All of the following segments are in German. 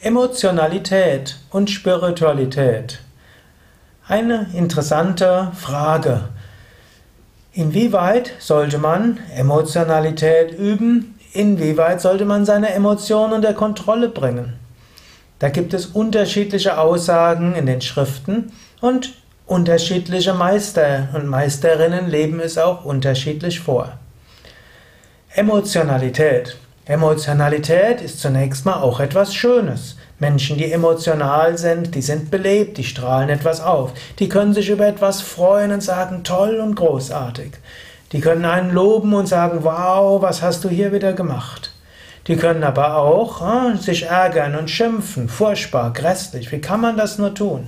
Emotionalität und Spiritualität. Eine interessante Frage. Inwieweit sollte man Emotionalität üben? Inwieweit sollte man seine Emotionen unter Kontrolle bringen? Da gibt es unterschiedliche Aussagen in den Schriften und unterschiedliche Meister und Meisterinnen leben es auch unterschiedlich vor. Emotionalität. Emotionalität ist zunächst mal auch etwas Schönes. Menschen, die emotional sind, die sind belebt, die strahlen etwas auf. Die können sich über etwas freuen und sagen, toll und großartig. Die können einen loben und sagen, wow, was hast du hier wieder gemacht. Die können aber auch äh, sich ärgern und schimpfen, furchtbar, grässlich. Wie kann man das nur tun?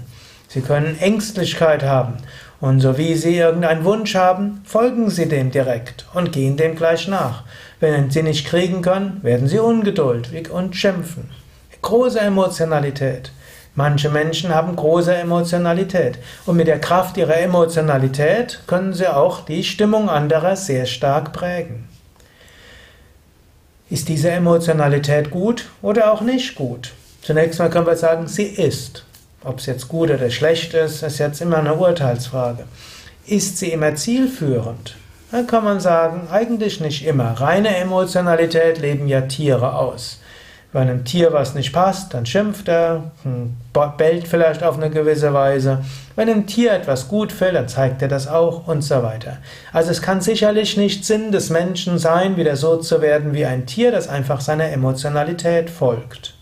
Sie können Ängstlichkeit haben. Und so wie Sie irgendeinen Wunsch haben, folgen Sie dem direkt und gehen dem gleich nach. Wenn Sie nicht kriegen können, werden Sie ungeduldig und schimpfen. Große Emotionalität. Manche Menschen haben große Emotionalität und mit der Kraft ihrer Emotionalität können sie auch die Stimmung anderer sehr stark prägen. Ist diese Emotionalität gut oder auch nicht gut? Zunächst mal können wir sagen, sie ist. Ob es jetzt gut oder schlecht ist, ist jetzt immer eine Urteilsfrage. Ist sie immer zielführend? Dann kann man sagen, eigentlich nicht immer. Reine Emotionalität leben ja Tiere aus. Wenn einem Tier was nicht passt, dann schimpft er, hm, bellt vielleicht auf eine gewisse Weise. Wenn einem Tier etwas gut fällt, dann zeigt er das auch und so weiter. Also es kann sicherlich nicht Sinn des Menschen sein, wieder so zu werden wie ein Tier, das einfach seiner Emotionalität folgt.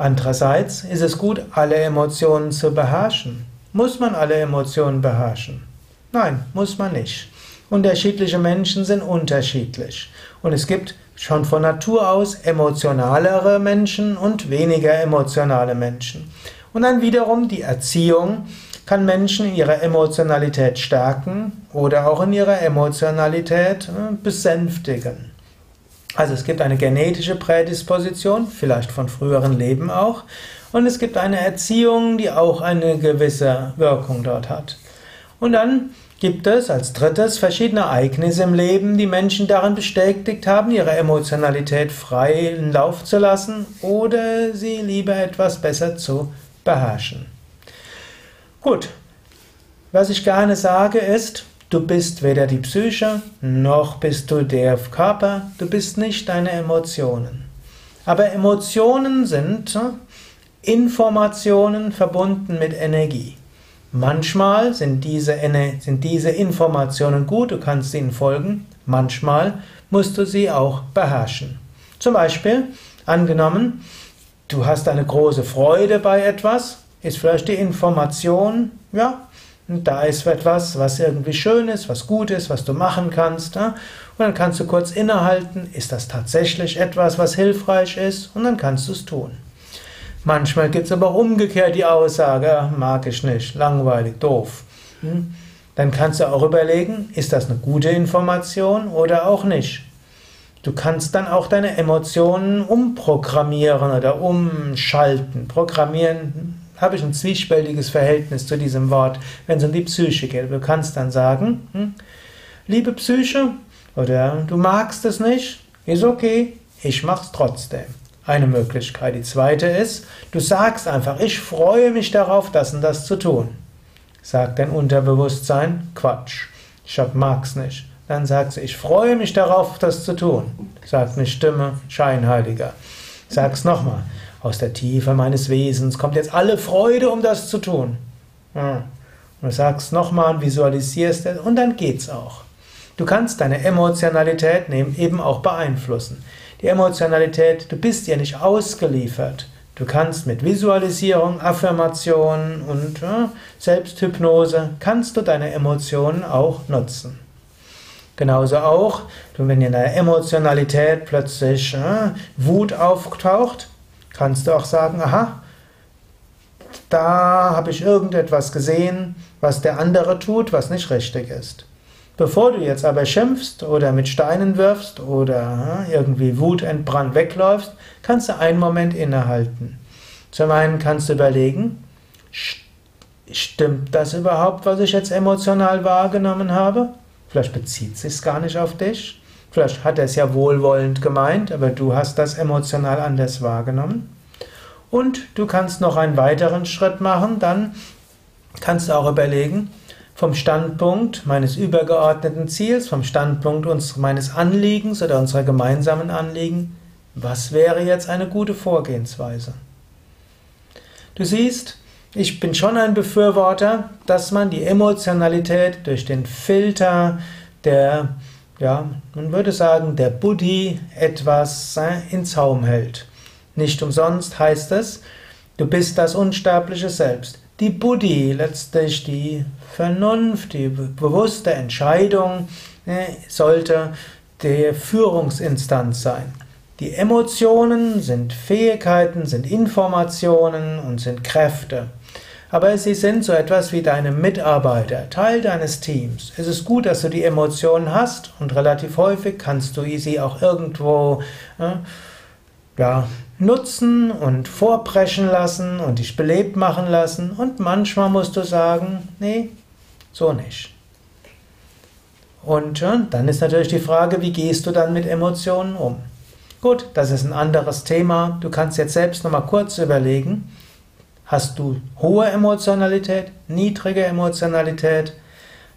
Andererseits ist es gut, alle Emotionen zu beherrschen. Muss man alle Emotionen beherrschen? Nein, muss man nicht. Unterschiedliche Menschen sind unterschiedlich. Und es gibt schon von Natur aus emotionalere Menschen und weniger emotionale Menschen. Und dann wiederum die Erziehung kann Menschen in ihrer Emotionalität stärken oder auch in ihrer Emotionalität äh, besänftigen. Also es gibt eine genetische Prädisposition, vielleicht von früheren Leben auch, und es gibt eine Erziehung, die auch eine gewisse Wirkung dort hat. Und dann gibt es als drittes verschiedene Ereignisse im Leben, die Menschen darin bestätigt haben, ihre Emotionalität freien Lauf zu lassen oder sie lieber etwas besser zu beherrschen. Gut, was ich gerne sage ist, Du bist weder die Psyche, noch bist du der Körper, du bist nicht deine Emotionen. Aber Emotionen sind Informationen verbunden mit Energie. Manchmal sind diese, sind diese Informationen gut, du kannst ihnen folgen, manchmal musst du sie auch beherrschen. Zum Beispiel, angenommen, du hast eine große Freude bei etwas, ist vielleicht die Information, ja, und da ist etwas, was irgendwie schön ist, was gut ist, was du machen kannst. Ja? Und dann kannst du kurz innehalten, ist das tatsächlich etwas, was hilfreich ist? Und dann kannst du es tun. Manchmal gibt es aber umgekehrt die Aussage, mag ich nicht, langweilig, doof. Hm? Dann kannst du auch überlegen, ist das eine gute Information oder auch nicht. Du kannst dann auch deine Emotionen umprogrammieren oder umschalten. Programmieren habe ich ein zwiespältiges Verhältnis zu diesem Wort, wenn es um die Psyche geht. Du kannst dann sagen, hm, liebe Psyche, oder du magst es nicht, ist okay, ich mach's trotzdem. Eine Möglichkeit. Die zweite ist, du sagst einfach, ich freue mich darauf, das und das zu tun. Sagt dein Unterbewusstsein, Quatsch, ich mag's nicht. Dann sagt sie, ich freue mich darauf, das zu tun. Sagt eine Stimme, Scheinheiliger. Sag's nochmal. Aus der Tiefe meines Wesens kommt jetzt alle Freude, um das zu tun. Ja. Und du sagst nochmal, visualisierst es und dann geht's auch. Du kannst deine Emotionalität eben auch beeinflussen. Die Emotionalität, du bist ja nicht ausgeliefert. Du kannst mit Visualisierung, Affirmation und ja, Selbsthypnose, kannst du deine Emotionen auch nutzen. Genauso auch, wenn in der Emotionalität plötzlich äh, Wut auftaucht, kannst du auch sagen, aha, da habe ich irgendetwas gesehen, was der andere tut, was nicht richtig ist. Bevor du jetzt aber schimpfst oder mit Steinen wirfst oder irgendwie wutentbrannt wegläufst, kannst du einen Moment innehalten. Zum einen kannst du überlegen, stimmt das überhaupt, was ich jetzt emotional wahrgenommen habe? Vielleicht bezieht es sich gar nicht auf dich. Vielleicht hat er es ja wohlwollend gemeint, aber du hast das emotional anders wahrgenommen. Und du kannst noch einen weiteren Schritt machen, dann kannst du auch überlegen, vom Standpunkt meines übergeordneten Ziels, vom Standpunkt uns, meines Anliegens oder unserer gemeinsamen Anliegen, was wäre jetzt eine gute Vorgehensweise? Du siehst, ich bin schon ein Befürworter, dass man die Emotionalität durch den Filter der, ja, man würde sagen, der Buddhi etwas äh, in Zaum hält. Nicht umsonst heißt es, du bist das unsterbliche Selbst. Die Buddhi, letztlich die Vernunft, die bewusste Entscheidung, äh, sollte der Führungsinstanz sein. Die Emotionen sind Fähigkeiten, sind Informationen und sind Kräfte. Aber sie sind so etwas wie deine Mitarbeiter, Teil deines Teams. Es ist gut, dass du die Emotionen hast und relativ häufig kannst du sie auch irgendwo äh, ja, nutzen und vorpreschen lassen und dich belebt machen lassen. Und manchmal musst du sagen, nee, so nicht. Und äh, dann ist natürlich die Frage, wie gehst du dann mit Emotionen um? Gut, das ist ein anderes Thema. Du kannst jetzt selbst nochmal kurz überlegen, hast du hohe Emotionalität, niedrige Emotionalität?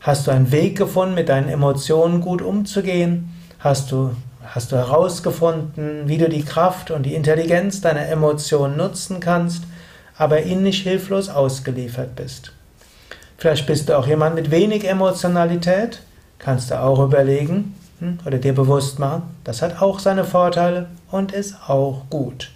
Hast du einen Weg gefunden, mit deinen Emotionen gut umzugehen? Hast du, hast du herausgefunden, wie du die Kraft und die Intelligenz deiner Emotionen nutzen kannst, aber ihnen nicht hilflos ausgeliefert bist? Vielleicht bist du auch jemand mit wenig Emotionalität, kannst du auch überlegen, oder dir bewusst machen, das hat auch seine Vorteile und ist auch gut.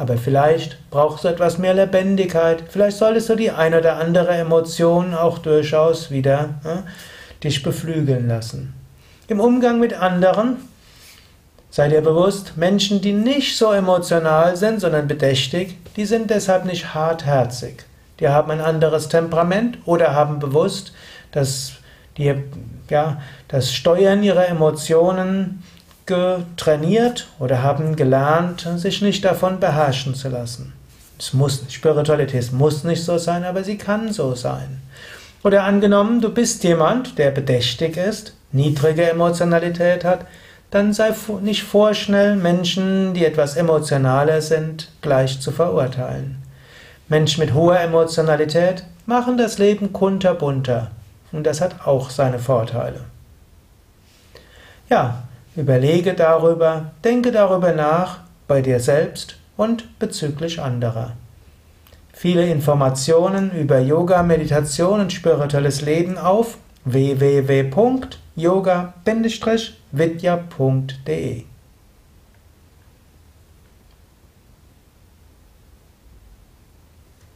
Aber vielleicht brauchst du etwas mehr Lebendigkeit, vielleicht solltest du die eine oder andere Emotion auch durchaus wieder äh, dich beflügeln lassen. Im Umgang mit anderen sei dir bewusst, Menschen, die nicht so emotional sind, sondern bedächtig, die sind deshalb nicht hartherzig. Die haben ein anderes Temperament oder haben bewusst, dass die ja, das Steuern ihrer Emotionen getrainiert oder haben gelernt, sich nicht davon beherrschen zu lassen. Es muss, Spiritualität muss nicht so sein, aber sie kann so sein. Oder angenommen, du bist jemand, der bedächtig ist, niedrige Emotionalität hat, dann sei nicht vorschnell, Menschen, die etwas emotionaler sind, gleich zu verurteilen. Menschen mit hoher Emotionalität machen das Leben kunterbunter. Und das hat auch seine Vorteile. Ja, überlege darüber, denke darüber nach, bei dir selbst und bezüglich anderer. Viele Informationen über Yoga, Meditation und spirituelles Leben auf www.yoga-vidya.de